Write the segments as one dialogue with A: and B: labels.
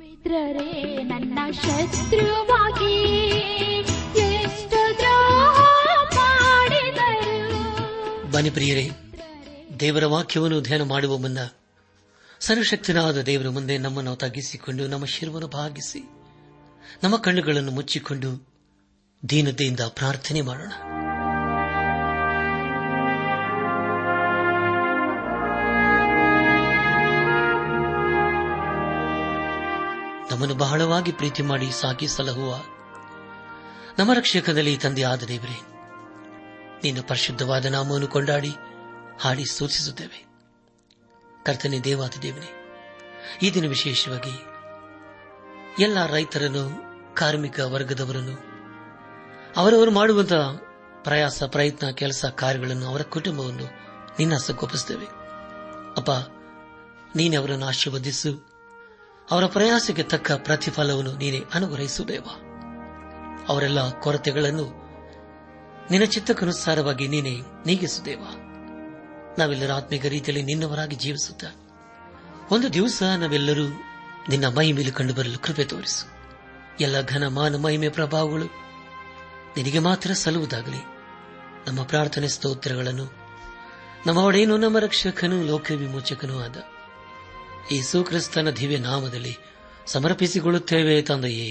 A: ಮಿತ್ರರೇ ಪ್ರಿಯರೇ ದೇವರ ವಾಕ್ಯವನ್ನು ಧ್ಯಾನ ಮಾಡುವ ಮುನ್ನ ಸರ್ವಶಕ್ತನಾದ ದೇವರ ಮುಂದೆ ನಮ್ಮನ್ನು ತಗ್ಗಿಸಿಕೊಂಡು ನಮ್ಮ ಶಿರವನ್ನು ಭಾಗಿಸಿ ನಮ್ಮ ಕಣ್ಣುಗಳನ್ನು ಮುಚ್ಚಿಕೊಂಡು ದೀನತೆಯಿಂದ ಪ್ರಾರ್ಥನೆ ಮಾಡೋಣ ನಮ್ಮನ್ನು ಬಹಳವಾಗಿ ಪ್ರೀತಿ ಮಾಡಿ ಸಾಕಿ ಸಲಹುವ ನಮ್ಮ ರಕ್ಷಕದಲ್ಲಿ ತಂದೆಯಾದ ದೇವರೇ ನಿನ್ನ ಪರಿಶುದ್ಧವಾದ ನಾಮವನ್ನು ಕೊಂಡಾಡಿ ಹಾಡಿ ಸೂಚಿಸುತ್ತೇವೆ ಕರ್ತನೆ ದೇವಾದ ದೇವನೇ ಈ ದಿನ ವಿಶೇಷವಾಗಿ ಎಲ್ಲ ರೈತರನ್ನು ಕಾರ್ಮಿಕ ವರ್ಗದವರನ್ನು ಅವರವರು ಮಾಡುವಂತಹ ಪ್ರಯಾಸ ಪ್ರಯತ್ನ ಕೆಲಸ ಕಾರ್ಯಗಳನ್ನು ಅವರ ಕುಟುಂಬವನ್ನು ನಿನ್ನ ಸೊಗೊಪ್ಪಿಸುತ್ತೇವೆ ಅಪ್ಪ ನೀನೆ ಅವರನ್ನು ಆಶೀರ್ವದಿಸು ಅವರ ಪ್ರಯಾಸಕ್ಕೆ ತಕ್ಕ ಪ್ರತಿಫಲವನ್ನು ನೀನೆ ಅನುಗ್ರಹಿಸುವುದೇವ ಅವರೆಲ್ಲ ಕೊರತೆಗಳನ್ನು ನಿನ್ನ ಚಿತ್ತಕ್ಕನುಸಾರವಾಗಿ ನೀನೆ ನೀಗಿಸುದೇವ ನಾವೆಲ್ಲರೂ ಆತ್ಮಿಕ ರೀತಿಯಲ್ಲಿ ನಿನ್ನವರಾಗಿ ಜೀವಿಸುತ್ತ ಒಂದು ದಿವಸ ನಾವೆಲ್ಲರೂ ನಿನ್ನ ಮೈ ಮೇಲೆ ಕಂಡು ಕೃಪೆ ತೋರಿಸು ಎಲ್ಲ ಘನ ಮಾನ ಮಹಿಮೆ ಪ್ರಭಾವಗಳು ನಿನಗೆ ಮಾತ್ರ ಸಲ್ಲುವುದಾಗಲಿ ನಮ್ಮ ಪ್ರಾರ್ಥನೆ ಸ್ತೋತ್ರಗಳನ್ನು ನಮ್ಮ ಒಡೆಯನು ನಮ್ಮ ರಕ್ಷಕನು ಲೋಕ ಆದ ಈ ಸುಕ್ರಿಸ್ತನ ದಿವ್ಯ ನಾಮದಲ್ಲಿ ಸಮರ್ಪಿಸಿಕೊಳ್ಳುತ್ತೇವೆ ತಂದೆಯೇ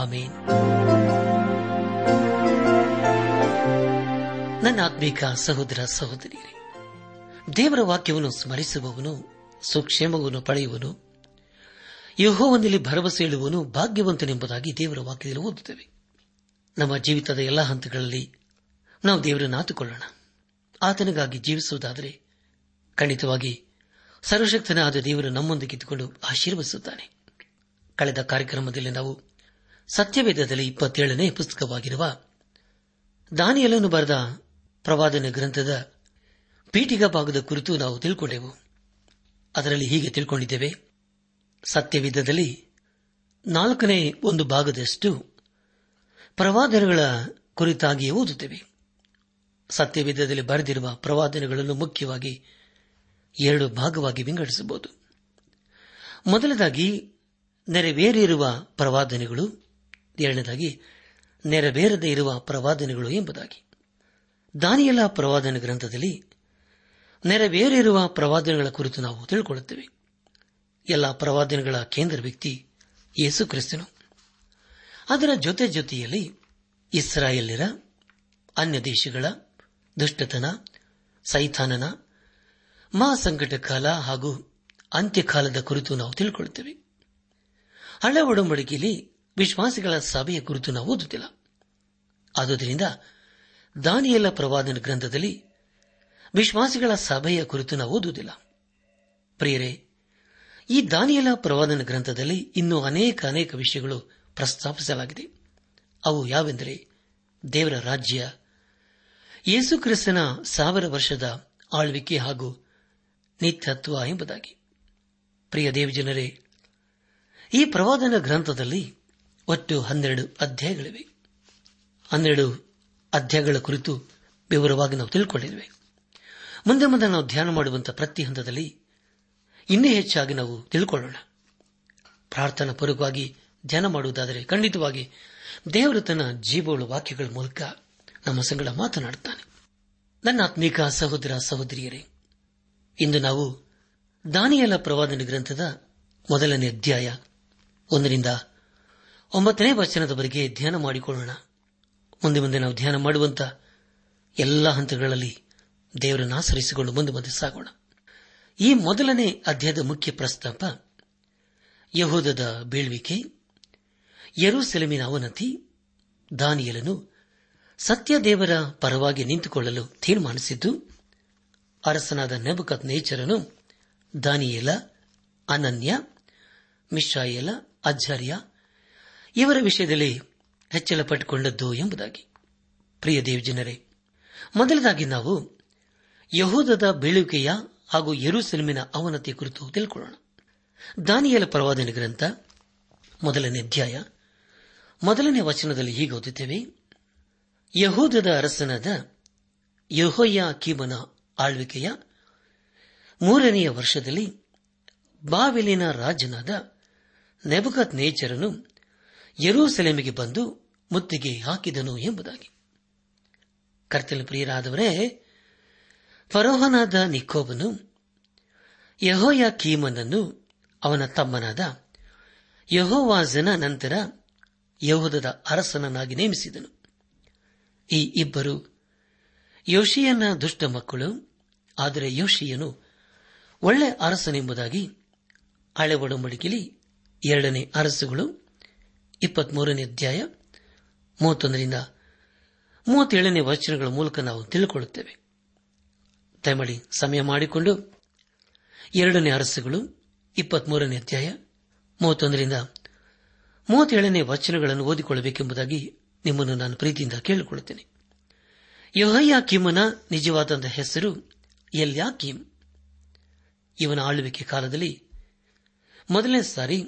A: ಆಮೇನ್ ನನ್ನ ಆತ್ಮೀಕ ಸಹೋದರ ಸಹೋದರಿ ದೇವರ ವಾಕ್ಯವನ್ನು ಸ್ಮರಿಸುವವನು ಸುಕ್ಷೇಮವನ್ನು ಪಡೆಯುವನು ಯಹೋವನಲ್ಲಿ ಭರವಸೆ ಇಡುವನು ಭಾಗ್ಯವಂತನೆಂಬುದಾಗಿ ದೇವರ ವಾಕ್ಯದಲ್ಲಿ ಓದುತ್ತೇವೆ ನಮ್ಮ ಜೀವಿತದ ಎಲ್ಲ ಹಂತಗಳಲ್ಲಿ ನಾವು ದೇವರನ್ನು ಆತುಕೊಳ್ಳೋಣ ಆತನಿಗಾಗಿ ಜೀವಿಸುವುದಾದರೆ ಖಂಡಿತವಾಗಿ ಸರ್ವಶಕ್ತನಾದ ದೇವರು ನಮ್ಮೊಂದಿಗೆ ಇದ್ದುಕೊಂಡು ಆಶೀರ್ವದಿಸುತ್ತಾನೆ ಕಳೆದ ಕಾರ್ಯಕ್ರಮದಲ್ಲಿ ನಾವು ಸತ್ಯವೇದದಲ್ಲಿ ಇಪ್ಪತ್ತೇಳನೇ ಪುಸ್ತಕವಾಗಿರುವ ದಾನಿಯಲನ್ನು ಬರೆದ ಪ್ರವಾದನ ಗ್ರಂಥದ ಪೀಠಿಗ ಭಾಗದ ಕುರಿತು ನಾವು ತಿಳ್ಕೊಂಡೆವು ಅದರಲ್ಲಿ ಹೀಗೆ ತಿಳ್ಕೊಂಡಿದ್ದೇವೆ ಸತ್ಯವಿಧದಲ್ಲಿ ನಾಲ್ಕನೇ ಒಂದು ಭಾಗದಷ್ಟು ಪ್ರವಾದನೆಗಳ ಕುರಿತಾಗಿಯೇ ಓದುತ್ತೇವೆ ಸತ್ಯವಿಧದಲ್ಲಿ ಬರೆದಿರುವ ಪ್ರವಾದನೆಗಳನ್ನು ಮುಖ್ಯವಾಗಿ ಎರಡು ಭಾಗವಾಗಿ ವಿಂಗಡಿಸಬಹುದು ಮೊದಲದಾಗಿ ನೆರವೇರಿರುವ ಪ್ರವಾದನೆಗಳು ಎರಡನೇದಾಗಿ ನೆರವೇರದೇ ಇರುವ ಪ್ರವಾದನೆಗಳು ಎಂಬುದಾಗಿ ದಾನಿಯಲ ಪ್ರವಾದನ ಗ್ರಂಥದಲ್ಲಿ ನೆರವೇರಿರುವ ಪ್ರವಾದನೆಗಳ ಕುರಿತು ನಾವು ತಿಳ್ಕೊಳ್ಳುತ್ತೇವೆ ಎಲ್ಲ ಪ್ರವಾದನೆಗಳ ಕೇಂದ್ರ ವ್ಯಕ್ತಿ ಯೇಸು ಕ್ರಿಸ್ತನು ಅದರ ಜೊತೆ ಜೊತೆಯಲ್ಲಿ ಇಸ್ರಾಯೇಲ್ಯರ ಅನ್ಯ ದೇಶಗಳ ದುಷ್ಟತನ ಸೈಥಾನನ ಮಹಾಸಂಕಟ ಕಾಲ ಹಾಗೂ ಅಂತ್ಯಕಾಲದ ಕುರಿತು ನಾವು ತಿಳ್ಕೊಳ್ಳುತ್ತೇವೆ ಹಳೆ ಒಡಂಬಡಿಕೆಯಲ್ಲಿ ವಿಶ್ವಾಸಿಗಳ ಸಭೆಯ ಕುರಿತು ನಾವು ಓದುತ್ತಿಲ್ಲ ಆದುದರಿಂದ ದಾನಿಯಲ್ಲ ಪ್ರವಾದನ ಗ್ರಂಥದಲ್ಲಿ ವಿಶ್ವಾಸಿಗಳ ಸಭೆಯ ಕುರಿತು ನಾವು ಓದುವುದಿಲ್ಲ ಪ್ರಿಯರೇ ಈ ದಾನಿಯಲ ಪ್ರವಾದನ ಗ್ರಂಥದಲ್ಲಿ ಇನ್ನೂ ಅನೇಕ ಅನೇಕ ವಿಷಯಗಳು ಪ್ರಸ್ತಾಪಿಸಲಾಗಿದೆ ಅವು ಯಾವೆಂದರೆ ದೇವರ ರಾಜ್ಯ ಯೇಸುಕ್ರಿಸ್ತನ ಸಾವಿರ ವರ್ಷದ ಆಳ್ವಿಕೆ ಹಾಗೂ ನಿತ್ಯತ್ವ ಎಂಬುದಾಗಿ ಪ್ರಿಯ ದೇವಜನರೇ ಈ ಪ್ರವಾದನ ಗ್ರಂಥದಲ್ಲಿ ಒಟ್ಟು ಹನ್ನೆರಡು ಅಧ್ಯಾಯಗಳಿವೆ ಹನ್ನೆರಡು ಅಧ್ಯಾಯಗಳ ಕುರಿತು ವಿವರವಾಗಿ ನಾವು ತಿಳ್ಕೊಂಡಿದ್ದೇವೆ ಮುಂದೆ ಮುಂದೆ ನಾವು ಧ್ಯಾನ ಮಾಡುವಂತಹ ಪ್ರತಿ ಹಂತದಲ್ಲಿ ಇನ್ನೂ ಹೆಚ್ಚಾಗಿ ನಾವು ತಿಳ್ಕೊಳ್ಳೋಣ ಪ್ರಾರ್ಥನಾ ಪೂರ್ವಕವಾಗಿ ಧ್ಯಾನ ಮಾಡುವುದಾದರೆ ಖಂಡಿತವಾಗಿ ದೇವರು ತನ್ನ ಜೀವೋಳ ವಾಕ್ಯಗಳ ಮೂಲಕ ನಮ್ಮ ಸಂಗಡ ಮಾತನಾಡುತ್ತಾನೆ ನನ್ನ ಆತ್ಮೀಕ ಸಹೋದರ ಸಹೋದರಿಯರೇ ಇಂದು ನಾವು ದಾನಿಯಲ ಪ್ರವಾದನ ಗ್ರಂಥದ ಮೊದಲನೇ ಅಧ್ಯಾಯ ಒಂದರಿಂದ ಒಂಬತ್ತನೇ ವಚನದವರೆಗೆ ಧ್ಯಾನ ಮಾಡಿಕೊಳ್ಳೋಣ ಮುಂದೆ ಮುಂದೆ ನಾವು ಧ್ಯಾನ ಮಾಡುವಂತ ಎಲ್ಲ ಹಂತಗಳಲ್ಲಿ ದೇವರನ್ನು ಆಚರಿಸಿಕೊಂಡು ಮುಂದೆ ಮುಂದೆ ಸಾಗೋಣ ಈ ಮೊದಲನೇ ಅಧ್ಯಾಯದ ಮುಖ್ಯ ಪ್ರಸ್ತಾಪ ಯಹೋದದ ಬೀಳ್ವಿಕೆ ಯರೂ ಸೆಲೆಮಿನ ಅವನತಿ ದಾನಿಯಲನು ಸತ್ಯದೇವರ ಪರವಾಗಿ ನಿಂತುಕೊಳ್ಳಲು ತೀರ್ಮಾನಿಸಿದ್ದು ಅರಸನಾದ ನೆಬಕತ್ ನೇಚರನು ದಾನಿಯೇಲ ಅನನ್ಯ ಮಿಶ್ರಾಯೇಲ ಅಜ್ಜರ್ಯ ಇವರ ವಿಷಯದಲ್ಲಿ ಹೆಚ್ಚಳ ಪಟ್ಟುಕೊಂಡದ್ದು ಎಂಬುದಾಗಿ ಪ್ರಿಯ ಜನರೇ ಮೊದಲದಾಗಿ ನಾವು ಯಹೋದದ ಬೀಳುವಿಕೆಯ ಹಾಗೂ ಯರೂಸೆಲುಮಿನ ಅವನತಿ ಕುರಿತು ತಿಳ್ಕೊಳ್ಳೋಣ ದಾನಿಯಲ ಪರವಾದನೆ ಗ್ರಂಥ ಮೊದಲನೇ ಅಧ್ಯಾಯ ಮೊದಲನೇ ವಚನದಲ್ಲಿ ಹೀಗೆ ಓದುತ್ತೇವೆ ಯಹೂದದ ಅರಸನಾದ ಯಹೋಯ ಕೀಮನ ಆಳ್ವಿಕೆಯ ಮೂರನೆಯ ವರ್ಷದಲ್ಲಿ ಬಾವಿಲಿನ ರಾಜನಾದ ನೆಬಕತ್ ನೇಚರನು ಯರೂಸೆಲೆಮಿಗೆ ಬಂದು ಮುತ್ತಿಗೆ ಹಾಕಿದನು ಎಂಬುದಾಗಿ ಕರ್ತನ ಪ್ರಿಯರಾದವರೇ ಫರೋಹನಾದ ನಿಕೋಬನು ಯಹೋಯ ಕೀಮನನ್ನು ಅವನ ತಮ್ಮನಾದ ಯಹೋವಾಜನ ನಂತರ ಯಹೋದದ ಅರಸನನ್ನಾಗಿ ನೇಮಿಸಿದನು ಈ ಇಬ್ಬರು ಯೋಶಿಯನ ದುಷ್ಟ ಮಕ್ಕಳು ಆದರೆ ಯೋಶಿಯನು ಒಳ್ಳೆ ಅರಸನೆಂಬುದಾಗಿ ಹಳೆ ಒಡಂಬಡಿಕೆಯಲ್ಲಿ ಎರಡನೇ ಅರಸುಗಳು ಇಪ್ಪತ್ಮೂರನೇ ಅಧ್ಯಾಯ ಮೂವತ್ತೊಂದರಿಂದ ಮೂವತ್ತೇಳನೇ ವಚನಗಳ ಮೂಲಕ ನಾವು ತಿಳಿಕೊಳ್ಳುತ್ತೇವೆ ದಯಮಾಡಿ ಸಮಯ ಮಾಡಿಕೊಂಡು ಎರಡನೇ ಅರಸುಗಳು ಇಪ್ಪತ್ಮೂರನೇ ಅಧ್ಯಾಯ ಮೂವತ್ತೊಂದರಿಂದ ಮೂವತ್ತೇಳನೇ ವಚನಗಳನ್ನು ಓದಿಕೊಳ್ಳಬೇಕೆಂಬುದಾಗಿ ನಿಮ್ಮನ್ನು ನಾನು ಪ್ರೀತಿಯಿಂದ ಕೇಳಿಕೊಳ್ಳುತ್ತೇನೆ ಯೋಹಯ್ಯ ಕಿಮ್ಮನ ನಿಜವಾದಂಥ ಹೆಸರು ಎಲ್ಯಾಕಿ ಇವನ ಆಳ್ವಿಕೆ ಕಾಲದಲ್ಲಿ ಮೊದಲನೇ ಸಾರಿ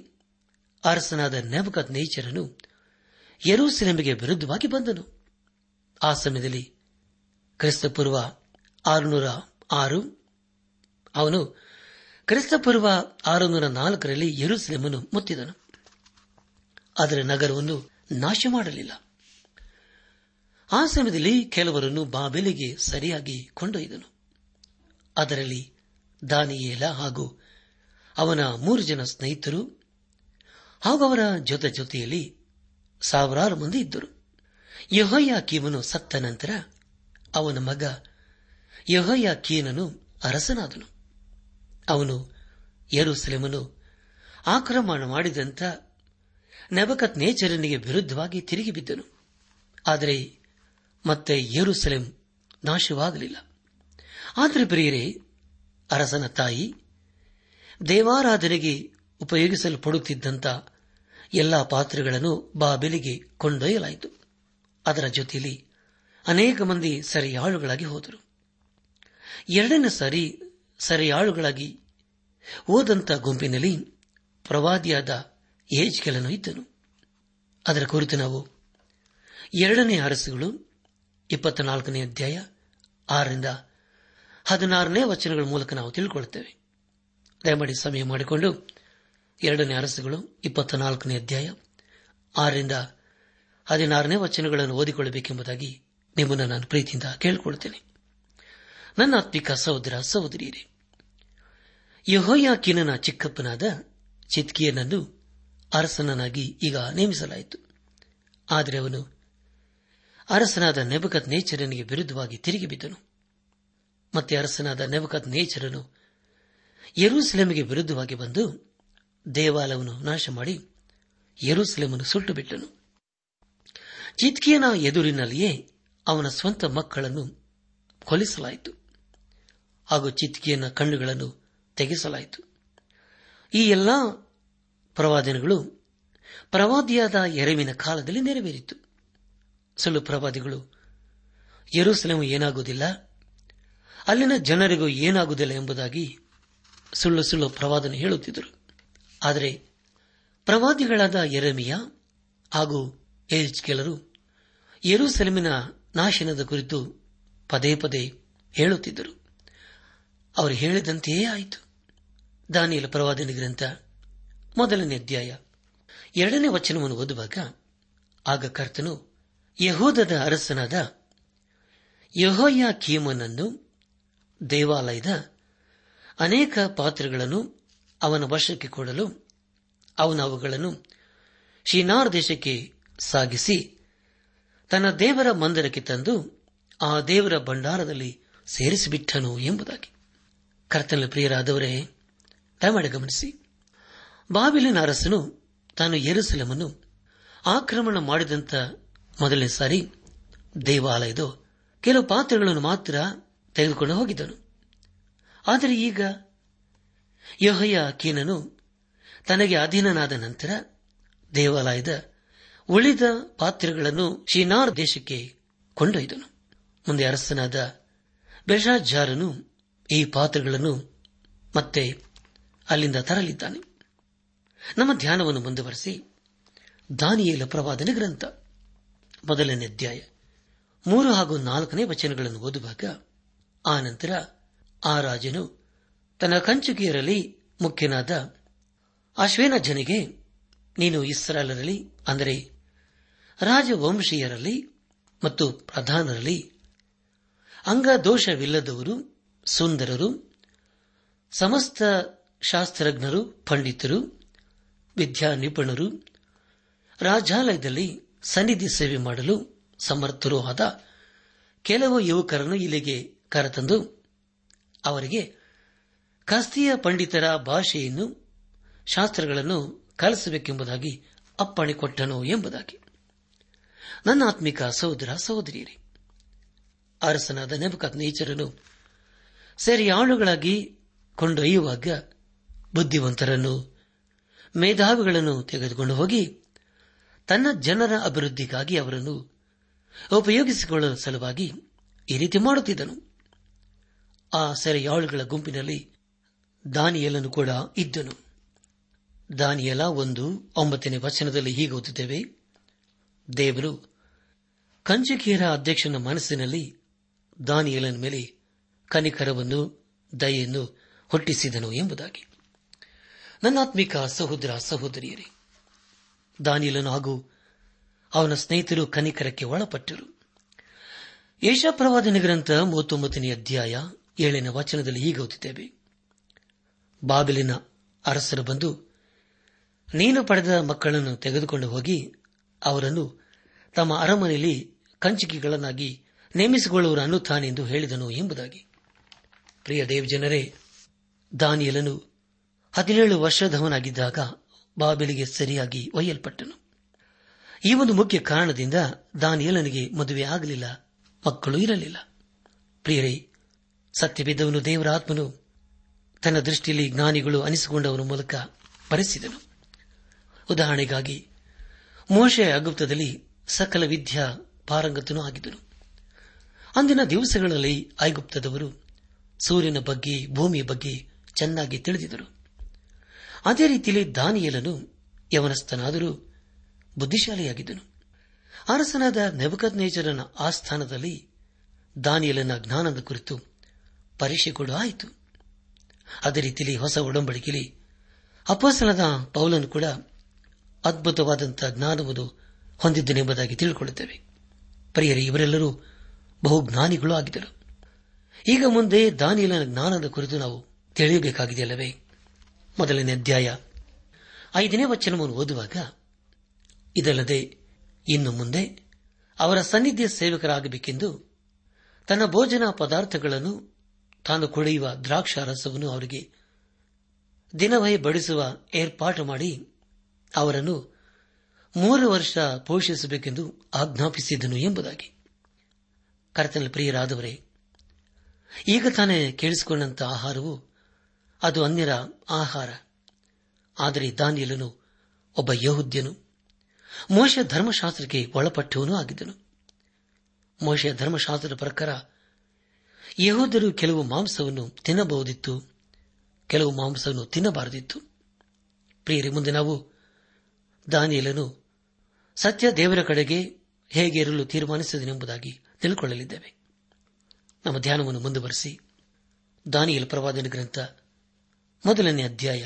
A: ಅರಸನಾದ ನೆಬಕತ್ ನೇಚರನು ಯರೂಸೆಲೆಂಬಿಗೆ ವಿರುದ್ಧವಾಗಿ ಬಂದನು ಆ ಸಮಯದಲ್ಲಿ ಕ್ರಿಸ್ತಪೂರ್ವ ಆರುನೂರ ಆರು ಅವನು ಕ್ರಿಸ್ತಪೂರ್ವ ಆರುನೂರ ನಾಲ್ಕರಲ್ಲಿ ಯರೂಸೆಲೆಮನ್ನು ಮುತ್ತಿದನು ಅದರ ನಗರವನ್ನು ನಾಶ ಮಾಡಲಿಲ್ಲ ಆ ಸಮಯದಲ್ಲಿ ಕೆಲವರನ್ನು ಬಾಬೆಲಿಗೆ ಸರಿಯಾಗಿ ಕೊಂಡೊಯ್ದನು ಅದರಲ್ಲಿ ದಾನಿಯೇಲ ಹಾಗೂ ಅವನ ಮೂರು ಜನ ಸ್ನೇಹಿತರು ಹಾಗೂ ಅವರ ಜೊತೆ ಜೊತೆಯಲ್ಲಿ ಸಾವಿರಾರು ಮಂದಿ ಇದ್ದರು ಕೀಮನು ಸತ್ತ ನಂತರ ಅವನ ಮಗ ಕೀನನು ಅರಸನಾದನು ಅವನು ಯರುಸಲೇಮನು ಆಕ್ರಮಣ ಮಾಡಿದಂತ ನಬಕತ್ ನೇಚರನಿಗೆ ವಿರುದ್ಧವಾಗಿ ತಿರುಗಿ ಬಿದ್ದನು ಆದರೆ ಮತ್ತೆ ಯರುಸಲೆಂ ನಾಶವಾಗಲಿಲ್ಲ ಆದರೆ ಪ್ರಿಯರೇ ಅರಸನ ತಾಯಿ ದೇವಾರಾಧನೆಗೆ ಉಪಯೋಗಿಸಲ್ಪಡುತ್ತಿದ್ದಂಥ ಎಲ್ಲಾ ಪಾತ್ರೆಗಳನ್ನು ಬಾಬೆಲಿಗೆ ಕೊಂಡೊಯ್ಯಲಾಯಿತು ಅದರ ಜೊತೆಯಲ್ಲಿ ಅನೇಕ ಮಂದಿ ಸರಿಯಾಳುಗಳಾಗಿ ಹೋದರು ಎರಡನೇ ಸಾರಿ ಸರಿಯಾಳುಗಳಾಗಿ ಹೋದಂಥ ಗುಂಪಿನಲ್ಲಿ ಪ್ರವಾದಿಯಾದ ಕೆಲನು ಇದ್ದನು ಅದರ ಕುರಿತು ನಾವು ಎರಡನೇ ಅರಸುಗಳು ಇಪ್ಪತ್ತ ನಾಲ್ಕನೇ ಅಧ್ಯಾಯ ಆರರಿಂದ ಹದಿನಾರನೇ ವಚನಗಳ ಮೂಲಕ ನಾವು ತಿಳ್ಕೊಳ್ಳುತ್ತೇವೆ ದಯಮಾಡಿ ಸಮಯ ಮಾಡಿಕೊಂಡು ಎರಡನೇ ಅರಸುಗಳು ಇಪ್ಪತ್ತ ನಾಲ್ಕನೇ ಅಧ್ಯಾಯ ಆರರಿಂದ ಹದಿನಾರನೇ ವಚನಗಳನ್ನು ಓದಿಕೊಳ್ಳಬೇಕೆಂಬುದಾಗಿ ನಿಮ್ಮನ್ನು ನಾನು ಪ್ರೀತಿಯಿಂದ ಕೇಳಿಕೊಳ್ಳುತ್ತೇನೆ ನನ್ನ ಆತ್ಮಿಕ ಸಹೋದರ ಸಹೋದರಿಯರೇ ಯಹೋಯಾಕಿನನ ಚಿಕ್ಕಪ್ಪನಾದ ಚಿತ್ಕಿಯನನ್ನು ಅರಸನನಾಗಿ ಈಗ ನೇಮಿಸಲಾಯಿತು ಆದರೆ ಅವನು ಅರಸನಾದ ನೆಬಕತ್ ನೇಚರನಿಗೆ ವಿರುದ್ಧವಾಗಿ ತಿರುಗಿ ಬಿದ್ದನು ಮತ್ತೆ ಅರಸನಾದ ನೆವಕತ್ ನೇಚರನು ಯರೂಸೆಲೆಮ್ಗೆ ವಿರುದ್ಧವಾಗಿ ಬಂದು ದೇವಾಲಯವನ್ನು ನಾಶ ಮಾಡಿ ಯರೂಸೆಲೆಮನ್ನು ಸುಟ್ಟುಬಿಟ್ಟನು ಚಿತ್ಕಿಯನ ಎದುರಿನಲ್ಲಿಯೇ ಅವನ ಸ್ವಂತ ಮಕ್ಕಳನ್ನು ಕೊಲಿಸಲಾಯಿತು ಹಾಗೂ ಚಿತ್ಕಿಯನ ಕಣ್ಣುಗಳನ್ನು ತೆಗೆಸಲಾಯಿತು ಈ ಎಲ್ಲ ಪ್ರವಾದಿನಗಳು ಪ್ರವಾದಿಯಾದ ಎರವಿನ ಕಾಲದಲ್ಲಿ ನೆರವೇರಿತು ಸುಳ್ಳು ಪ್ರವಾದಿಗಳು ಯರೂಸೆಲೆಮ್ ಏನಾಗುವುದಿಲ್ಲ ಅಲ್ಲಿನ ಜನರಿಗೂ ಏನಾಗುವುದಿಲ್ಲ ಎಂಬುದಾಗಿ ಸುಳ್ಳು ಸುಳ್ಳು ಪ್ರವಾದನೆ ಹೇಳುತ್ತಿದ್ದರು ಆದರೆ ಪ್ರವಾದಿಗಳಾದ ಎರಮಿಯ ಹಾಗೂ ಎಚ್ ಕೆಲರು ಸೆಲಮಿನ ನಾಶನದ ಕುರಿತು ಪದೇ ಪದೇ ಹೇಳುತ್ತಿದ್ದರು ಅವರು ಹೇಳಿದಂತೆಯೇ ಆಯಿತು ದಾನಿಯಲ ಪ್ರವಾದನೆ ಗ್ರಂಥ ಮೊದಲನೇ ಅಧ್ಯಾಯ ಎರಡನೇ ವಚನವನ್ನು ಓದುವಾಗ ಆಗ ಕರ್ತನು ಯಹೋದದ ಅರಸನಾದ ಯಹೋಯ ಕೀಮನನ್ನು ದೇವಾಲಯದ ಅನೇಕ ಪಾತ್ರಗಳನ್ನು ಅವನ ವಶಕ್ಕೆ ಕೊಡಲು ಅವನು ಅವುಗಳನ್ನು ಶೀನಾರ್ ದೇಶಕ್ಕೆ ಸಾಗಿಸಿ ತನ್ನ ದೇವರ ಮಂದಿರಕ್ಕೆ ತಂದು ಆ ದೇವರ ಭಂಡಾರದಲ್ಲಿ ಸೇರಿಸಿಬಿಟ್ಟನು ಎಂಬುದಾಗಿ ಕರ್ತನ ಪ್ರಿಯರಾದವರೇ ದಯಮಾಡಿ ಗಮನಿಸಿ ಬಾಬಿಲಿನ ಅರಸನು ತಾನು ಎರಸಲಮನ್ನು ಆಕ್ರಮಣ ಮಾಡಿದಂತ ಮೊದಲನೇ ಸಾರಿ ದೇವಾಲಯದ ಕೆಲವು ಪಾತ್ರಗಳನ್ನು ಮಾತ್ರ ತೆಗೆದುಕೊಂಡು ಹೋಗಿದ್ದನು ಆದರೆ ಈಗ ಯೋಹಯ ಕೀನನು ತನಗೆ ಅಧೀನನಾದ ನಂತರ ದೇವಾಲಯದ ಉಳಿದ ಪಾತ್ರೆಗಳನ್ನು ಶೀನಾರ್ ದೇಶಕ್ಕೆ ಕೊಂಡೊಯ್ದನು ಮುಂದೆ ಅರಸನಾದ ಬೆಷಾಜಾರನು ಈ ಪಾತ್ರೆಗಳನ್ನು ಮತ್ತೆ ಅಲ್ಲಿಂದ ತರಲಿದ್ದಾನೆ ನಮ್ಮ ಧ್ಯಾನವನ್ನು ಮುಂದುವರೆಸಿ ದಾನಿಯೇಲ ಪ್ರವಾದನೆ ಗ್ರಂಥ ಮೊದಲನೇ ಅಧ್ಯಾಯ ಮೂರು ಹಾಗೂ ನಾಲ್ಕನೇ ವಚನಗಳನ್ನು ಓದುವಾಗ ಆನಂತರ ಆ ರಾಜನು ತನ್ನ ಕಂಚುಕಿಯರಲ್ಲಿ ಮುಖ್ಯನಾದ ಅಶ್ವೇನ ಜನಿಗೆ ನೀನು ಇಸ್ರಾಲರಲ್ಲಿ ಅಂದರೆ ರಾಜವಂಶೀಯರಲ್ಲಿ ಮತ್ತು ಪ್ರಧಾನರಲ್ಲಿ ಅಂಗದೋಷವಿಲ್ಲದವರು ಸುಂದರರು ಸಮಸ್ತ ಶಾಸ್ತ್ರಜ್ಞರು ಪಂಡಿತರು ವಿದ್ಯಾ ನಿಪುಣರು ರಾಜಾಲಯದಲ್ಲಿ ಸನ್ನಿಧಿ ಸೇವೆ ಮಾಡಲು ಸಮರ್ಥರೂ ಆದ ಕೆಲವು ಯುವಕರನ್ನು ಇಲ್ಲಿಗೆ ಕರೆತಂದು ಅವರಿಗೆ ಕಸ್ತಿಯ ಪಂಡಿತರ ಭಾಷೆಯನ್ನು ಶಾಸ್ತ್ರಗಳನ್ನು ಕಲಿಸಬೇಕೆಂಬುದಾಗಿ ಅಪ್ಪಣೆ ಕೊಟ್ಟನು ಎಂಬುದಾಗಿ ನನ್ನ ಆತ್ಮಿಕ ಸಹೋದರ ಸಹೋದರಿಯರಿ ಅರಸನಾದ ನೆಪಕತ್ನೇಚರನು ಸರಿ ಆಳುಗಳಾಗಿ ಕೊಂಡೊಯ್ಯುವಾಗ ಬುದ್ಧಿವಂತರನ್ನು ಮೇಧಾವಿಗಳನ್ನು ತೆಗೆದುಕೊಂಡು ಹೋಗಿ ತನ್ನ ಜನರ ಅಭಿವೃದ್ಧಿಗಾಗಿ ಅವರನ್ನು ಉಪಯೋಗಿಸಿಕೊಳ್ಳುವ ಸಲುವಾಗಿ ಈ ರೀತಿ ಮಾಡುತ್ತಿದ್ದನು ಆ ಸೆರೆಯಾಳುಗಳ ಗುಂಪಿನಲ್ಲಿ ದಾನಿಯಲನು ಕೂಡ ಇದ್ದನು ದಾನಿಯಲ ಒಂದು ಒಂಬತ್ತನೇ ವಚನದಲ್ಲಿ ಹೀಗೆ ಓದುತ್ತೇವೆ ದೇವರು ಕಂಚಕೇರ ಅಧ್ಯಕ್ಷನ ಮನಸ್ಸಿನಲ್ಲಿ ದಾನಿಯಲನ ಮೇಲೆ ಕನಿಕರವನ್ನು ದಯೆಯನ್ನು ಹುಟ್ಟಿಸಿದನು ಎಂಬುದಾಗಿ ನನ್ನಾತ್ಮಿಕ ಸಹೋದರ ಸಹೋದರಿಯರೇ ದಾನಿಯಲನು ಹಾಗೂ ಅವನ ಸ್ನೇಹಿತರು ಕನಿಕರಕ್ಕೆ ಒಳಪಟ್ಟರು ಏಷಾಪ್ರವಾದನೆ ಗ್ರಂಥ ಮೂವತ್ತೊಂಬತ್ತನೇ ಅಧ್ಯಾಯ ಏಳನೇ ವಚನದಲ್ಲಿ ಹೀಗೆ ಓದುತ್ತೇವೆ ಬಾಬಿಲಿನ ಅರಸರು ಬಂದು ನೀನು ಪಡೆದ ಮಕ್ಕಳನ್ನು ತೆಗೆದುಕೊಂಡು ಹೋಗಿ ಅವರನ್ನು ತಮ್ಮ ಅರಮನೆಯಲ್ಲಿ ಕಂಚಿಕೆಗಳನ್ನಾಗಿ ನೇಮಿಸಿಕೊಳ್ಳುವರನ್ನು ತಾನೆಂದು ಹೇಳಿದನು ಎಂಬುದಾಗಿ ಪ್ರಿಯ ಜನರೇ ದಾನಿಯಲನು ಹದಿನೇಳು ವರ್ಷದವನಾಗಿದ್ದಾಗ ಬಾಬಿಲಿಗೆ ಸರಿಯಾಗಿ ಒಯ್ಯಲ್ಪಟ್ಟನು ಈ ಒಂದು ಮುಖ್ಯ ಕಾರಣದಿಂದ ದಾನಿಯಲನಿಗೆ ಮದುವೆ ಆಗಲಿಲ್ಲ ಮಕ್ಕಳು ಇರಲಿಲ್ಲ ಪ್ರಿಯರೇ ಸತ್ಯವಿದ್ದವನು ದೇವರ ಆತ್ಮನು ತನ್ನ ದೃಷ್ಟಿಯಲ್ಲಿ ಜ್ಞಾನಿಗಳು ಅನಿಸಿಕೊಂಡವನ ಮೂಲಕ ಬರೆಸಿದನು ಉದಾಹರಣೆಗಾಗಿ ಮೋಶೆ ಅಗುಪ್ತದಲ್ಲಿ ಸಕಲ ವಿದ್ಯಾ ಪಾರಂಗತನೂ ಆಗಿದ್ದನು ಅಂದಿನ ದಿವಸಗಳಲ್ಲಿ ಐಗುಪ್ತದವರು ಸೂರ್ಯನ ಬಗ್ಗೆ ಭೂಮಿಯ ಬಗ್ಗೆ ಚೆನ್ನಾಗಿ ತಿಳಿದಿದ್ದರು ಅದೇ ರೀತಿಯಲ್ಲಿ ದಾನಿಯಲನು ಯವನಸ್ಥನಾದರೂ ಬುದ್ದಿಶಾಲಿಯಾಗಿದ್ದನು ಅರಸನಾದ ನೆಬಕದ್ ಆಸ್ಥಾನದಲ್ಲಿ ದಾನಿಯಲನ ಜ್ಞಾನದ ಕುರಿತು ಪರೀಕ್ಷೆ ಕೂಡ ಆಯಿತು ಅದೇ ರೀತಿಯಲ್ಲಿ ಹೊಸ ಒಡಂಬಡಿಕೆಯಲ್ಲಿ ಅಪಸನದ ಪೌಲನು ಕೂಡ ಅದ್ಭುತವಾದಂತಹ ಜ್ಞಾನವನ್ನು ಹೊಂದಿದ್ದನೆಂಬುದಾಗಿ ತಿಳಿದುಕೊಳ್ಳುತ್ತೇವೆ ಪ್ರಿಯರೇ ಇವರೆಲ್ಲರೂ ಬಹು ಜ್ಞಾನಿಗಳು ಆಗಿದ್ದರು ಈಗ ಮುಂದೆ ದಾನಿಯಲನ ಜ್ಞಾನದ ಕುರಿತು ನಾವು ತಿಳಿಯಬೇಕಾಗಿದೆಯಲ್ಲವೇ ಮೊದಲನೇ ಅಧ್ಯಾಯ ಐದನೇ ವಚನವನ್ನು ಓದುವಾಗ ಇದಲ್ಲದೆ ಇನ್ನು ಮುಂದೆ ಅವರ ಸನ್ನಿಧ್ಯ ಸೇವಕರಾಗಬೇಕೆಂದು ತನ್ನ ಭೋಜನ ಪದಾರ್ಥಗಳನ್ನು ತಾನು ಕುಡಿಯುವ ದ್ರಾಕ್ಷಾರಸವನ್ನು ಅವರಿಗೆ ದಿನವೇ ಬಡಿಸುವ ಏರ್ಪಾಟು ಮಾಡಿ ಅವರನ್ನು ಮೂರು ವರ್ಷ ಪೋಷಿಸಬೇಕೆಂದು ಆಜ್ಞಾಪಿಸಿದನು ಎಂಬುದಾಗಿ ಕರ್ತನ ಪ್ರಿಯರಾದವರೇ ಈಗ ತಾನೇ ಕೇಳಿಸಿಕೊಂಡಂತಹ ಆಹಾರವು ಅದು ಅನ್ಯರ ಆಹಾರ ಆದರೆ ದಾನಿಯಲನು ಒಬ್ಬ ಯಹುದ್ಯನು ಮೋಶ ಧರ್ಮಶಾಸ್ತ್ರಕ್ಕೆ ಒಳಪಟ್ಟವನೂ ಆಗಿದ್ದನು ಮೋಶ ಧರ್ಮಶಾಸ್ತ್ರದ ಪ್ರಕಾರ ಯಹೋದರು ಕೆಲವು ಮಾಂಸವನ್ನು ತಿನ್ನಬಹುದಿತ್ತು ಕೆಲವು ಮಾಂಸವನ್ನು ತಿನ್ನಬಾರದಿತ್ತು ಪ್ರಿಯರಿ ಮುಂದೆ ನಾವು ದಾನಿಯಲನು ಸತ್ಯ ದೇವರ ಕಡೆಗೆ ಹೇಗೆ ಇರಲು ತೀರ್ಮಾನಿಸಿದನೆಂಬುದಾಗಿ ತಿಳಿದುಕೊಳ್ಳಲಿದ್ದೇವೆ ನಮ್ಮ ಧ್ಯಾನವನ್ನು ಮುಂದುವರೆಸಿ ದಾನಿಯಲ್ ಪ್ರವಾದನ ಗ್ರಂಥ ಮೊದಲನೇ ಅಧ್ಯಾಯ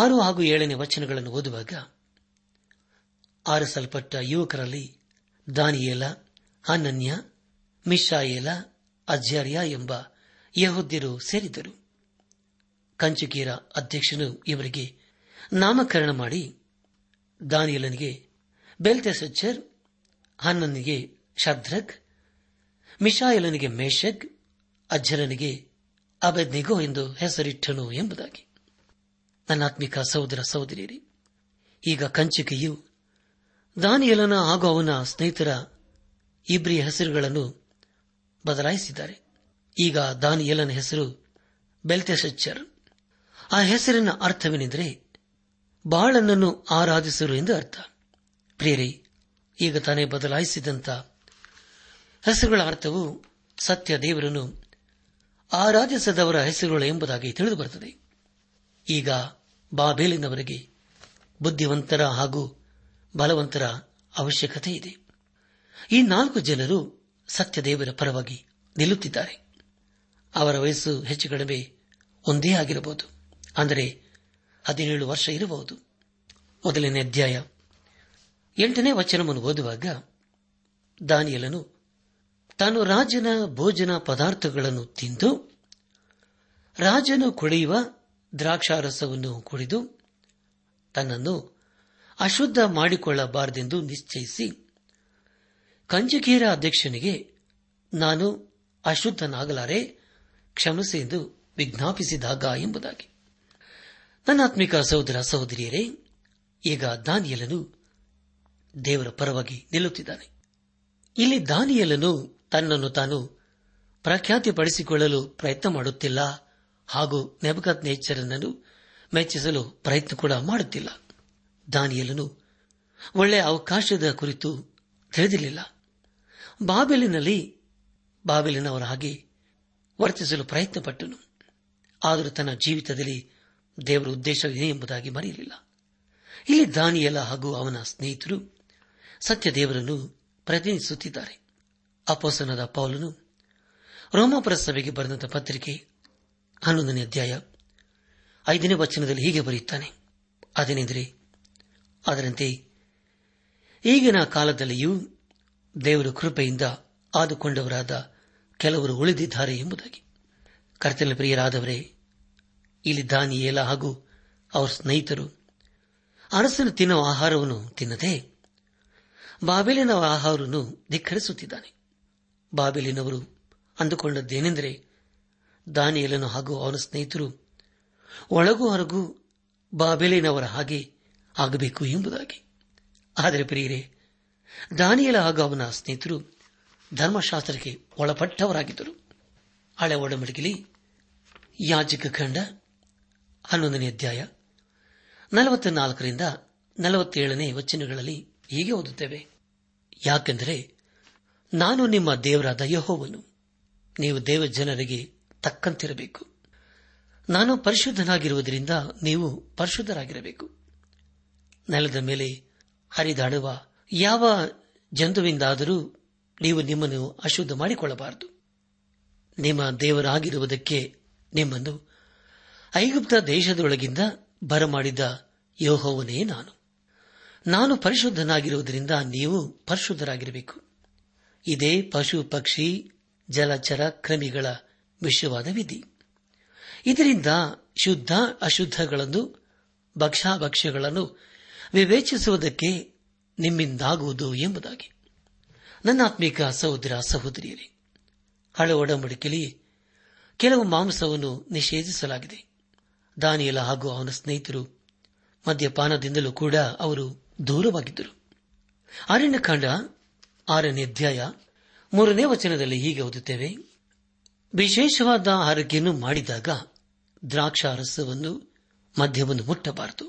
A: ಆರು ಹಾಗೂ ಏಳನೇ ವಚನಗಳನ್ನು ಓದುವಾಗ ಆರಿಸಲ್ಪಟ್ಟ ಯುವಕರಲ್ಲಿ ದಾನಿಯೇಲ ಅನನ್ಯ ಮಿಶಾಯೇಲ ಅಜ್ಜಾರಿಯ ಎಂಬ ಯಹೋದ್ಯರು ಸೇರಿದ್ದರು ಕಂಚುಕೀರ ಅಧ್ಯಕ್ಷನು ಇವರಿಗೆ ನಾಮಕರಣ ಮಾಡಿ ದಾನಿಯಲನಿಗೆ ಬೆಲ್ತೆಸಚ್ಚರ್ ಹನ್ನನಿಗೆ ಶದ್ರಕ್ ಮಿಶಾಯಲನಿಗೆ ಮೇಷಕ್ ಅಜ್ಜರನಿಗೆ ಅಬೆದ್ನಿಗೋ ಎಂದು ಹೆಸರಿಟ್ಟನು ಎಂಬುದಾಗಿ ನನ್ನಾತ್ಮಿಕ ಸಹೋದರ ಸಹೋದರಿಯರಿ ಈಗ ಕಂಚಿಕೆಯು ದಾನಿಯಲನ ಹಾಗೂ ಅವನ ಸ್ನೇಹಿತರ ಇಬ್ರಿ ಹೆಸರುಗಳನ್ನು ಬದಲಾಯಿಸಿದ್ದಾರೆ ಈಗ ದಾನಿಯಲನ ಹೆಸರು ಬೆಲ್ತೆಸಚ್ಚರ್ ಆ ಹೆಸರಿನ ಅರ್ಥವೇನೆಂದರೆ ಬಾಳನನ್ನು ಆರಾಧಿಸರು ಎಂದು ಅರ್ಥ ಪ್ರೇರಿ ಈಗ ತಾನೇ ಬದಲಾಯಿಸಿದಂತ ಹೆಸರುಗಳ ಅರ್ಥವು ಸತ್ಯ ದೇವರನ್ನು ಆರಾಧಿಸದವರ ಹೆಸರುಗಳು ಎಂಬುದಾಗಿ ತಿಳಿದುಬರುತ್ತದೆ ಈಗ ಬಾಬೇಲಿನವರಿಗೆ ಬುದ್ಧಿವಂತರ ಹಾಗೂ ಬಲವಂತರ ಅವಶ್ಯಕತೆ ಇದೆ ಈ ನಾಲ್ಕು ಜನರು ಸತ್ಯದೇವರ ಪರವಾಗಿ ನಿಲ್ಲುತ್ತಿದ್ದಾರೆ ಅವರ ವಯಸ್ಸು ಹೆಚ್ಚು ಕಡಿಮೆ ಒಂದೇ ಆಗಿರಬಹುದು ಅಂದರೆ ಹದಿನೇಳು ವರ್ಷ ಇರಬಹುದು ಮೊದಲನೇ ಅಧ್ಯಾಯ ಎಂಟನೇ ವಚನವನ್ನು ಓದುವಾಗ ದಾನಿಯಲನು ತಾನು ರಾಜನ ಭೋಜನ ಪದಾರ್ಥಗಳನ್ನು ತಿಂದು ರಾಜನು ಕುಡಿಯುವ ದ್ರಾಕ್ಷಾರಸವನ್ನು ಕುಡಿದು ತನ್ನನ್ನು ಅಶುದ್ಧ ಮಾಡಿಕೊಳ್ಳಬಾರದೆಂದು ನಿಶ್ಚಯಿಸಿ ಕಂಜಕೀರ ಅಧ್ಯಕ್ಷನಿಗೆ ನಾನು ಅಶುದ್ಧನಾಗಲಾರೆ ಕ್ಷಮಿಸಿ ಎಂದು ವಿಜ್ಞಾಪಿಸಿದಾಗ ಎಂಬುದಾಗಿ ನನ್ನಾತ್ಮಿಕ ಸಹೋದರ ಸಹೋದರಿಯರೇ ಈಗ ದಾನಿಯಲನು ದೇವರ ಪರವಾಗಿ ನಿಲ್ಲುತ್ತಿದ್ದಾನೆ ಇಲ್ಲಿ ದಾನಿಯಲನು ತನ್ನನ್ನು ತಾನು ಪ್ರಖ್ಯಾತಿಪಡಿಸಿಕೊಳ್ಳಲು ಪ್ರಯತ್ನ ಮಾಡುತ್ತಿಲ್ಲ ಹಾಗೂ ನೆಬಕತ್ ನೇಚರನನ್ನು ಮೆಚ್ಚಿಸಲು ಪ್ರಯತ್ನ ಕೂಡ ಮಾಡುತ್ತಿಲ್ಲ ದಾನಿಯಲನು ಒಳ್ಳೆಯ ಅವಕಾಶದ ಕುರಿತು ತಿಳಿದಿರಲಿಲ್ಲ ಬಾಬೆಲಿನಲ್ಲಿ ಹಾಗೆ ವರ್ತಿಸಲು ಪ್ರಯತ್ನಪಟ್ಟನು ಆದರೂ ತನ್ನ ಜೀವಿತದಲ್ಲಿ ದೇವರ ಉದ್ದೇಶವಿದೆ ಎಂಬುದಾಗಿ ಮರೆಯಲಿಲ್ಲ ಇಲ್ಲಿ ದಾನಿಯಲ ಹಾಗೂ ಅವನ ಸ್ನೇಹಿತರು ಸತ್ಯ ದೇವರನ್ನು ಪ್ರತಿನಿಧಿಸುತ್ತಿದ್ದಾರೆ ಅಪೋಸನದ ಪೌಲನು ರೋಮಾಪುರ ಸಭೆಗೆ ಬರೆದಂತ ಪತ್ರಿಕೆ ಹನ್ನೊಂದನೇ ಅಧ್ಯಾಯ ಐದನೇ ವಚನದಲ್ಲಿ ಹೀಗೆ ಬರೆಯುತ್ತಾನೆ ಅದೇನೆಂದರೆ ಅದರಂತೆ ಈಗಿನ ಕಾಲದಲ್ಲಿಯೂ ದೇವರ ಕೃಪೆಯಿಂದ ಆದುಕೊಂಡವರಾದ ಕೆಲವರು ಉಳಿದಿದ್ದಾರೆ ಎಂಬುದಾಗಿ ಕರ್ತನ ಪ್ರಿಯರಾದವರೇ ಇಲ್ಲಿ ದಾನಿಯೇಲ ಹಾಗೂ ಅವರ ಸ್ನೇಹಿತರು ಅರಸನು ತಿನ್ನುವ ಆಹಾರವನ್ನು ತಿನ್ನದೆ ಬಾಬೆಲಿನ ಆಹಾರವನ್ನು ಧಿಕ್ಕರಿಸುತ್ತಿದ್ದಾನೆ ಬಾಬೆಲಿನವರು ಅಂದುಕೊಂಡದ್ದೇನೆಂದರೆ ದಾನಿಯೇಲನು ಹಾಗೂ ಅವನ ಸ್ನೇಹಿತರು ಒಳಗೂ ಹೊರಗೂ ಬಾಬೆಲಿನವರ ಹಾಗೆ ಆಗಬೇಕು ಎಂಬುದಾಗಿ ಆದರೆ ಪ್ರಿಯರೇ ದಾನಿಯಲ ಹಾಗೂ ಅವನ ಸ್ನೇಹಿತರು ಧರ್ಮಶಾಸ್ತ್ರಕ್ಕೆ ಒಳಪಟ್ಟವರಾಗಿದ್ದರು ಹಳೆ ಒಡಂಬಡಿಕೆಯಲ್ಲಿ ಯಾಜಕ ಖಂಡ ಹನ್ನೊಂದನೇ ಅಧ್ಯಾಯ ವಚನಗಳಲ್ಲಿ ಹೀಗೆ ಓದುತ್ತೇವೆ ಯಾಕೆಂದರೆ ನಾನು ನಿಮ್ಮ ದೇವರಾದ ಯಹೋವನು ನೀವು ದೇವ ಜನರಿಗೆ ತಕ್ಕಂತಿರಬೇಕು ನಾನು ಪರಿಶುದ್ಧನಾಗಿರುವುದರಿಂದ ನೀವು ಪರಿಶುದ್ಧರಾಗಿರಬೇಕು ನೆಲದ ಮೇಲೆ ಹರಿದಾಡುವ ಯಾವ ಜಂತುವಿಂದಾದರೂ ನೀವು ನಿಮ್ಮನ್ನು ಅಶುದ್ಧ ಮಾಡಿಕೊಳ್ಳಬಾರದು ನಿಮ್ಮ ದೇವರಾಗಿರುವುದಕ್ಕೆ ನಿಮ್ಮನ್ನು ಐಗುಪ್ತ ದೇಶದೊಳಗಿಂದ ಬರಮಾಡಿದ ಯೋಹವನೇ ನಾನು ನಾನು ಪರಿಶುದ್ಧನಾಗಿರುವುದರಿಂದ ನೀವು ಪರಿಶುದ್ಧರಾಗಿರಬೇಕು ಇದೇ ಪಶು ಪಕ್ಷಿ ಜಲಚರ ಕ್ರಮಿಗಳ ವಿಶ್ವವಾದ ವಿಧಿ ಇದರಿಂದ ಶುದ್ಧ ಅಶುದ್ಧಗಳನ್ನು ಭಕ್ಷಾಭಕ್ಷ್ಯಗಳನ್ನು ವಿವೇಚಿಸುವುದಕ್ಕೆ ನಿಮ್ಮಿಂದಾಗುವುದು ಎಂಬುದಾಗಿ ನನ್ನ ನನ್ನಾತ್ಮೀಕ ಸಹೋದರ ಸಹೋದರಿಯರೇ ಹಳೆ ಒಡಂಬಡಿಕೆಯಲ್ಲಿ ಕೆಲವು ಮಾಂಸವನ್ನು ನಿಷೇಧಿಸಲಾಗಿದೆ ದಾನಿಯಲ ಹಾಗೂ ಅವನ ಸ್ನೇಹಿತರು ಮದ್ಯಪಾನದಿಂದಲೂ ಕೂಡ ಅವರು ದೂರವಾಗಿದ್ದರು ಅರಣ್ಯಕಾಂಡ ಆರನೇ ಅಧ್ಯಾಯ ಮೂರನೇ ವಚನದಲ್ಲಿ ಹೀಗೆ ಓದುತ್ತೇವೆ ವಿಶೇಷವಾದ ಆರೋಗ್ಯವನ್ನು ಮಾಡಿದಾಗ ದ್ರಾಕ್ಷಾರಸವನ್ನು ಮದ್ಯವನ್ನು ಮುಟ್ಟಬಾರದು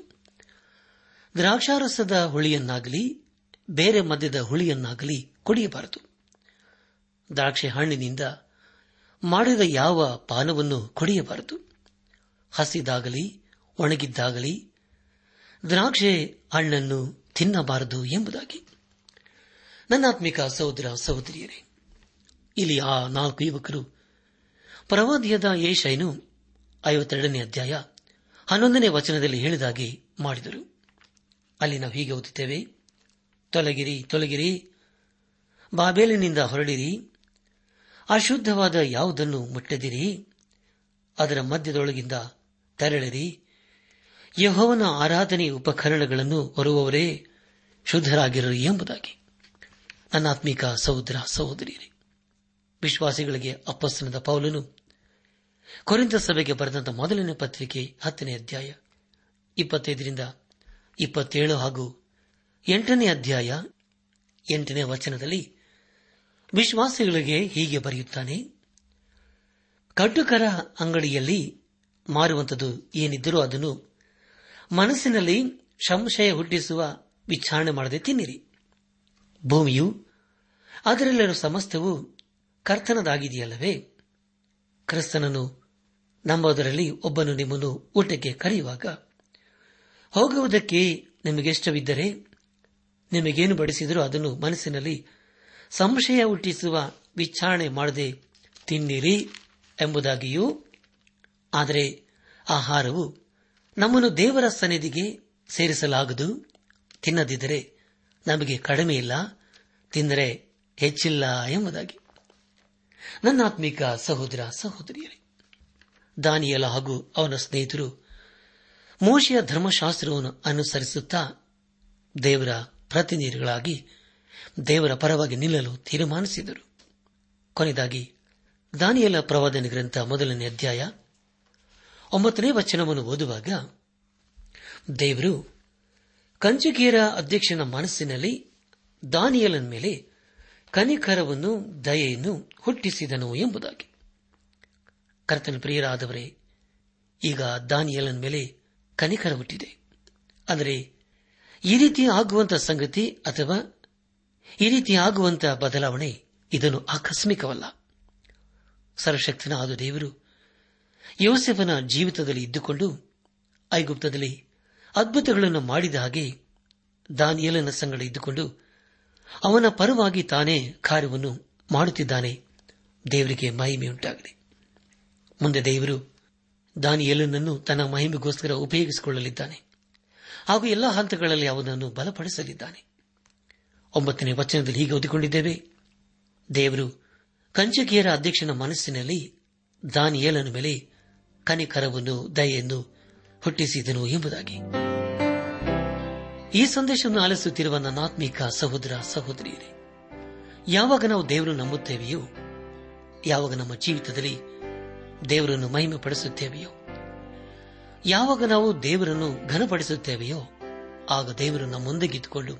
A: ದ್ರಾಕ್ಷಾರಸದ ಹುಳಿಯನ್ನಾಗಲಿ ಬೇರೆ ಮದ್ಯದ ಹುಳಿಯನ್ನಾಗಲಿ ಕುಡಿಯಬಾರದು ದ್ರಾಕ್ಷಿ ಹಣ್ಣಿನಿಂದ ಮಾಡಿದ ಯಾವ ಪಾನವನ್ನು ಕುಡಿಯಬಾರದು ಹಸಿದಾಗಲಿ ಒಣಗಿದ್ದಾಗಲಿ ದ್ರಾಕ್ಷೆ ಹಣ್ಣನ್ನು ತಿನ್ನಬಾರದು ಎಂಬುದಾಗಿ ನನ್ನಾತ್ಮಿಕ ಸಹೋದರ ಸಹೋದರಿಯರೇ ಇಲ್ಲಿ ಆ ನಾಲ್ಕು ಯುವಕರು ಪ್ರವಾದಿಯದ ಏಷೈನು ಐವತ್ತೆರಡನೇ ಅಧ್ಯಾಯ ಹನ್ನೊಂದನೇ ವಚನದಲ್ಲಿ ಹೇಳಿದಾಗಿ ಮಾಡಿದರು ಅಲ್ಲಿ ನಾವು ಹೀಗೆ ಓದುತ್ತೇವೆ ತೊಲಗಿರಿ ತೊಲಗಿರಿ ಬಾಬೇಲಿನಿಂದ ಹೊರಡಿರಿ ಅಶುದ್ಧವಾದ ಯಾವುದನ್ನು ಮುಟ್ಟದಿರಿ ಅದರ ಮಧ್ಯದೊಳಗಿಂದ ತೆರಳಿರಿ ಯಹೋವನ ಆರಾಧನೆ ಉಪಕರಣಗಳನ್ನು ಹೊರುವವರೇ ಶುದ್ಧರಾಗಿರರು ಎಂಬುದಾಗಿ ನನ್ನಾತ್ಮೀಕ ಸಹೋದರ ಸಹೋದರಿಯರೇ ವಿಶ್ವಾಸಿಗಳಿಗೆ ಅಪ್ಪಸ್ತನದ ಪೌಲನು ಕೊರಿಂದ ಸಭೆಗೆ ಬರೆದಂತಹ ಮೊದಲನೇ ಪತ್ರಿಕೆ ಹತ್ತನೇ ಅಧ್ಯಾಯ ಇಪ್ಪತ್ತೈದರಿಂದ ಇಪ್ಪತ್ತೇಳು ಹಾಗೂ ಎಂಟನೇ ಅಧ್ಯಾಯ ಎಂಟನೇ ವಚನದಲ್ಲಿ ವಿಶ್ವಾಸಿಗಳಿಗೆ ಹೀಗೆ ಬರೆಯುತ್ತಾನೆ ಕಟ್ಟುಕರ ಅಂಗಡಿಯಲ್ಲಿ ಮಾರುವಂಥದ್ದು ಏನಿದ್ದರೂ ಅದನ್ನು ಮನಸ್ಸಿನಲ್ಲಿ ಸಂಶಯ ಹುಟ್ಟಿಸುವ ವಿಚಾರಣೆ ಮಾಡದೆ ತಿನ್ನಿರಿ ಭೂಮಿಯು ಅದರಲ್ಲಿರುವ ಸಮಸ್ತವು ಕರ್ತನದಾಗಿದೆಯಲ್ಲವೇ ಕ್ರಿಸ್ತನನ್ನು ನಂಬೋದರಲ್ಲಿ ಒಬ್ಬನು ನಿಮ್ಮನ್ನು ಊಟಕ್ಕೆ ಕರೆಯುವಾಗ ಹೋಗುವುದಕ್ಕೆ ನಿಮಗೆಷ್ಟವಿದ್ದರೆ ನಿಮಗೇನು ಬಡಿಸಿದರೂ ಅದನ್ನು ಮನಸ್ಸಿನಲ್ಲಿ ಸಂಶಯ ಹುಟ್ಟಿಸುವ ವಿಚಾರಣೆ ಮಾಡದೆ ತಿನ್ನಿರಿ ಎಂಬುದಾಗಿಯೂ ಆದರೆ ಆಹಾರವು ನಮ್ಮನ್ನು ದೇವರ ಸನ್ನಿಧಿಗೆ ಸೇರಿಸಲಾಗದು ತಿನ್ನದಿದ್ದರೆ ನಮಗೆ ಕಡಿಮೆ ಇಲ್ಲ ತಿಂದರೆ ಹೆಚ್ಚಿಲ್ಲ ಎಂಬುದಾಗಿ ನನ್ನಾತ್ಮಿಕ ಸಹೋದರ ಸಹೋದರಿಯರೇ ದಾನಿಯಲ ಹಾಗೂ ಅವನ ಸ್ನೇಹಿತರು ಮೋಶೆಯ ಧರ್ಮಶಾಸ್ತ್ರವನ್ನು ಅನುಸರಿಸುತ್ತಾ ದೇವರ ಪ್ರತಿನಿಧಿಗಳಾಗಿ ದೇವರ ಪರವಾಗಿ ನಿಲ್ಲಲು ತೀರ್ಮಾನಿಸಿದರು ಕೊನೆಯದಾಗಿ ದಾನಿಯಲ ಪ್ರವಾದನ ಗ್ರಂಥ ಮೊದಲನೇ ಅಧ್ಯಾಯ ಒಂಬತ್ತನೇ ವಚನವನ್ನು ಓದುವಾಗ ದೇವರು ಕಂಚುಕಿಯರ ಅಧ್ಯಕ್ಷನ ಮನಸ್ಸಿನಲ್ಲಿ ದಾನಿಯಲನ ಮೇಲೆ ಕನಿಕರವನ್ನು ದಯೆಯನ್ನು ಹುಟ್ಟಿಸಿದನು ಎಂಬುದಾಗಿ ಕರ್ತನ ಪ್ರಿಯರಾದವರೇ ಈಗ ದಾನಿಯಲನ ಮೇಲೆ ಕನಿಕರ ಹುಟ್ಟಿದೆ ಆದರೆ ಈ ರೀತಿ ಆಗುವಂತಹ ಸಂಗತಿ ಅಥವಾ ಈ ರೀತಿ ಆಗುವಂತಹ ಬದಲಾವಣೆ ಇದನ್ನು ಆಕಸ್ಮಿಕವಲ್ಲ ಸರ್ವಶಕ್ತನ ಆದ ದೇವರು ಯೋಸೆಫನ ಜೀವಿತದಲ್ಲಿ ಇದ್ದುಕೊಂಡು ಐಗುಪ್ತದಲ್ಲಿ ಅದ್ಭುತಗಳನ್ನು ಮಾಡಿದ ಹಾಗೆ ದಾನಿಯಲನ ಸಂಗಡ ಇದ್ದುಕೊಂಡು ಅವನ ಪರವಾಗಿ ತಾನೇ ಕಾರ್ಯವನ್ನು ಮಾಡುತ್ತಿದ್ದಾನೆ ದೇವರಿಗೆ ಮಹಿಮೆಯುಂಟಾಗಿದೆ ಮುಂದೆ ದೇವರು ದಾನಿಯಲನನ್ನು ತನ್ನ ಮಹಿಮೆಗೋಸ್ಕರ ಉಪಯೋಗಿಸಿಕೊಳ್ಳಲಿದ್ದಾನೆ ಹಾಗೂ ಎಲ್ಲ ಹಂತಗಳಲ್ಲಿ ಅವನನ್ನು ಬಲಪಡಿಸಲಿದ್ದಾನೆ ಒಂಬತ್ತನೇ ವಚನದಲ್ಲಿ ಹೀಗೆ ಓದಿಕೊಂಡಿದ್ದೇವೆ ದೇವರು ಕಂಚಕಿಯರ ಅಧ್ಯಕ್ಷನ ಮನಸ್ಸಿನಲ್ಲಿ ದಾನಿಯೇಲನ ಮೇಲೆ ಕನಿಕರವನ್ನು ದಯೆಯನ್ನು ಹುಟ್ಟಿಸಿದನು ಎಂಬುದಾಗಿ ಈ ಸಂದೇಶವನ್ನು ಆಲಿಸುತ್ತಿರುವ ನನ್ನಾತ್ಮೀಕ ಸಹೋದರ ಸಹೋದರಿಯರೇ ಯಾವಾಗ ನಾವು ದೇವರನ್ನು ನಂಬುತ್ತೇವೆಯೋ ಯಾವಾಗ ನಮ್ಮ ಜೀವಿತದಲ್ಲಿ ದೇವರನ್ನು ಮಹಿಮೆ ಪಡಿಸುತ್ತೇವೆಯೋ ಯಾವಾಗ ನಾವು ದೇವರನ್ನು ಘನಪಡಿಸುತ್ತೇವೆಯೋ ಆಗ ದೇವರು ನಮ್ಮೊಂದಿಗಿದ್ದುಕೊಂಡು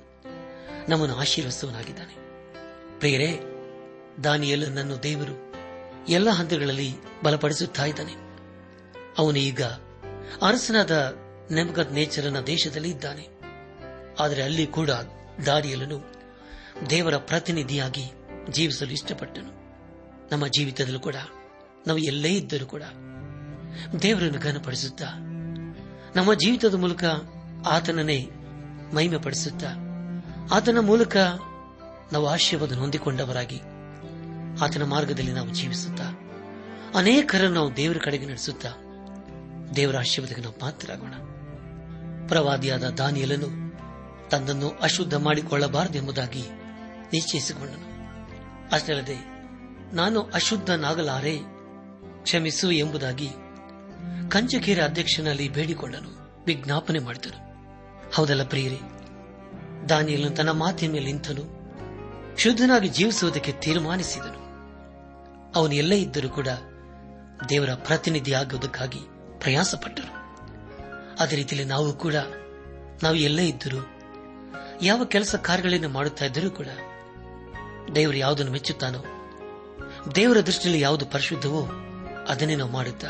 A: ನಮ್ಮನ್ನು ಆಶೀರ್ವಸುವನಾಗಿದ್ದಾನೆ ಪ್ರಿಯರೇ ದಾನಿಯಲನನ್ನು ದೇವರು ಎಲ್ಲ ಹಂತಗಳಲ್ಲಿ ಬಲಪಡಿಸುತ್ತಿದ್ದಾನೆ ಅವನು ಈಗ ಅರಸನಾದ ನೆಮಗದ್ ನೇಚರನ ದೇಶದಲ್ಲಿ ಇದ್ದಾನೆ ಆದರೆ ಅಲ್ಲಿ ಕೂಡ ದಾರಿಯಲನು ದೇವರ ಪ್ರತಿನಿಧಿಯಾಗಿ ಜೀವಿಸಲು ಇಷ್ಟಪಟ್ಟನು ನಮ್ಮ ಜೀವಿತದಲ್ಲೂ ಕೂಡ ನಾವು ಎಲ್ಲೇ ಇದ್ದರೂ ಕೂಡ ದೇವರನ್ನು ಘನಪಡಿಸುತ್ತಾ ನಮ್ಮ ಜೀವಿತದ ಮೂಲಕ ಆತನನ್ನೇ ಮಹಿಮೆ ಪಡಿಸುತ್ತ ಆತನ ಮೂಲಕ ನಾವು ಆಶೀರ್ವಾದ ಹೊಂದಿಕೊಂಡವರಾಗಿ ಆತನ ಮಾರ್ಗದಲ್ಲಿ ನಾವು ಜೀವಿಸುತ್ತಾ ಅನೇಕರನ್ನು ನಾವು ದೇವರ ಕಡೆಗೆ ನಡೆಸುತ್ತ ದೇವರ ಆಶೀರ್ವಾದಕ್ಕೆ ನಾವು ಪಾತ್ರರಾಗೋಣ ಪ್ರವಾದಿಯಾದ ದಾನಿಯಲನು ತನ್ನನ್ನು ಅಶುದ್ಧ ಮಾಡಿಕೊಳ್ಳಬಾರದೆಂಬುದಾಗಿ ನಿಶ್ಚಯಿಸಿಕೊಂಡನು ಅಷ್ಟಲ್ಲದೆ ನಾನು ಅಶುದ್ಧನಾಗಲಾರೆ ಕ್ಷಮಿಸು ಎಂಬುದಾಗಿ ಕಂಚಕೇರಿ ಅಧ್ಯಕ್ಷನಲ್ಲಿ ಬೇಡಿಕೊಂಡನು ವಿಜ್ಞಾಪನೆ ಮಾಡಿದನು ಹೌದಲ್ಲ ಪ್ರಿಯರಿ ದಾನಿಯನ್ನು ತನ್ನ ಮಾತಿನ ಮೇಲೆ ನಿಂತನು ಶುದ್ಧನಾಗಿ ಜೀವಿಸುವುದಕ್ಕೆ ತೀರ್ಮಾನಿಸಿದನು ಅವನು ಎಲ್ಲ ಇದ್ದರೂ ಕೂಡ ದೇವರ ಪ್ರತಿನಿಧಿಯಾಗುವುದಕ್ಕಾಗಿ ಪ್ರಯಾಸಪಟ್ಟರು ಅದೇ ರೀತಿಯಲ್ಲಿ ನಾವು ಕೂಡ ನಾವು ಎಲ್ಲ ಇದ್ದರೂ ಯಾವ ಕೆಲಸ ಕಾರ್ಯಗಳನ್ನು ಮಾಡುತ್ತಾ ಇದ್ದರೂ ಕೂಡ ದೇವರು ಯಾವುದನ್ನು ಮೆಚ್ಚುತ್ತಾನೋ ದೇವರ ದೃಷ್ಟಿಯಲ್ಲಿ ಯಾವುದು ಪರಿಶುದ್ಧವೋ ಅದನ್ನೇ ನಾವು ಮಾಡುತ್ತಾ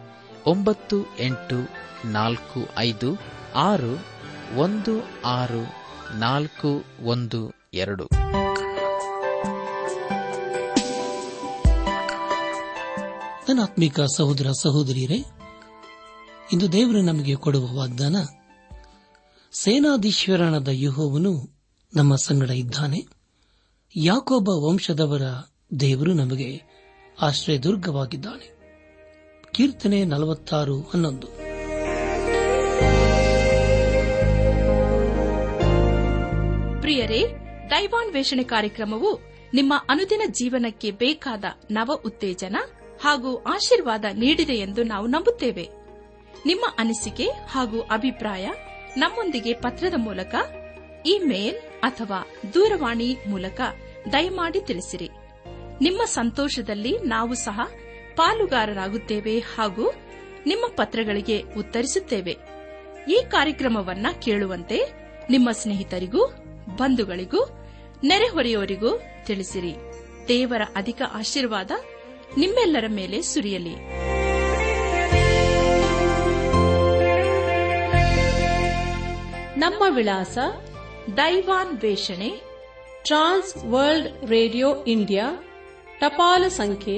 B: ಒಂಬತ್ತು ಎಂಟು ನಾಲ್ಕು ಐದು ಆರು ಒಂದು ಆರು ನಾಲ್ಕು ಒಂದು ಎರಡು
A: ನನ್ನಾತ್ಮಿಕ ಸಹೋದರ ಸಹೋದರಿಯರೇ ಇಂದು ದೇವರು ನಮಗೆ ಕೊಡುವ ವಾಗ್ದಾನ ಸೇನಾಧೀಶ್ವರನಾದ ಯುಹೋವನು ನಮ್ಮ ಸಂಗಡ ಇದ್ದಾನೆ ಯಾಕೊಬ್ಬ ವಂಶದವರ ದೇವರು ನಮಗೆ ಆಶ್ರಯದುರ್ಗವಾಗಿದ್ದಾನೆ ಕೀರ್ತನೆ ನಲವತ್ತಾರು ಹನ್ನೊಂದು
C: ಪ್ರಿಯರೇ ದೈವಾನ್ವೇಷಣೆ ಕಾರ್ಯಕ್ರಮವು ನಿಮ್ಮ ಅನುದಿನ ಜೀವನಕ್ಕೆ ಬೇಕಾದ ನವ ಉತ್ತೇಜನ ಹಾಗೂ ಆಶೀರ್ವಾದ ನೀಡಿದೆ ಎಂದು ನಾವು ನಂಬುತ್ತೇವೆ ನಿಮ್ಮ ಅನಿಸಿಕೆ ಹಾಗೂ ಅಭಿಪ್ರಾಯ ನಮ್ಮೊಂದಿಗೆ ಪತ್ರದ ಮೂಲಕ ಇಮೇಲ್ ಅಥವಾ ದೂರವಾಣಿ ಮೂಲಕ ದಯಮಾಡಿ ತಿಳಿಸಿರಿ ನಿಮ್ಮ ಸಂತೋಷದಲ್ಲಿ ನಾವು ಸಹ ಪಾಲುಗಾರರಾಗುತ್ತೇವೆ ಹಾಗೂ ನಿಮ್ಮ ಪತ್ರಗಳಿಗೆ ಉತ್ತರಿಸುತ್ತೇವೆ ಈ ಕಾರ್ಯಕ್ರಮವನ್ನು ಕೇಳುವಂತೆ ನಿಮ್ಮ ಸ್ನೇಹಿತರಿಗೂ ಬಂಧುಗಳಿಗೂ ನೆರೆಹೊರೆಯವರಿಗೂ ತಿಳಿಸಿರಿ ದೇವರ ಅಧಿಕ ಆಶೀರ್ವಾದ ನಿಮ್ಮೆಲ್ಲರ ಮೇಲೆ ಸುರಿಯಲಿ ನಮ್ಮ ವಿಳಾಸ ದೈವಾನ್ ವೇಷಣೆ ಟ್ರಾನ್ಸ್ ವರ್ಲ್ಡ್ ರೇಡಿಯೋ ಇಂಡಿಯಾ ಟಪಾಲು ಸಂಖ್ಯೆ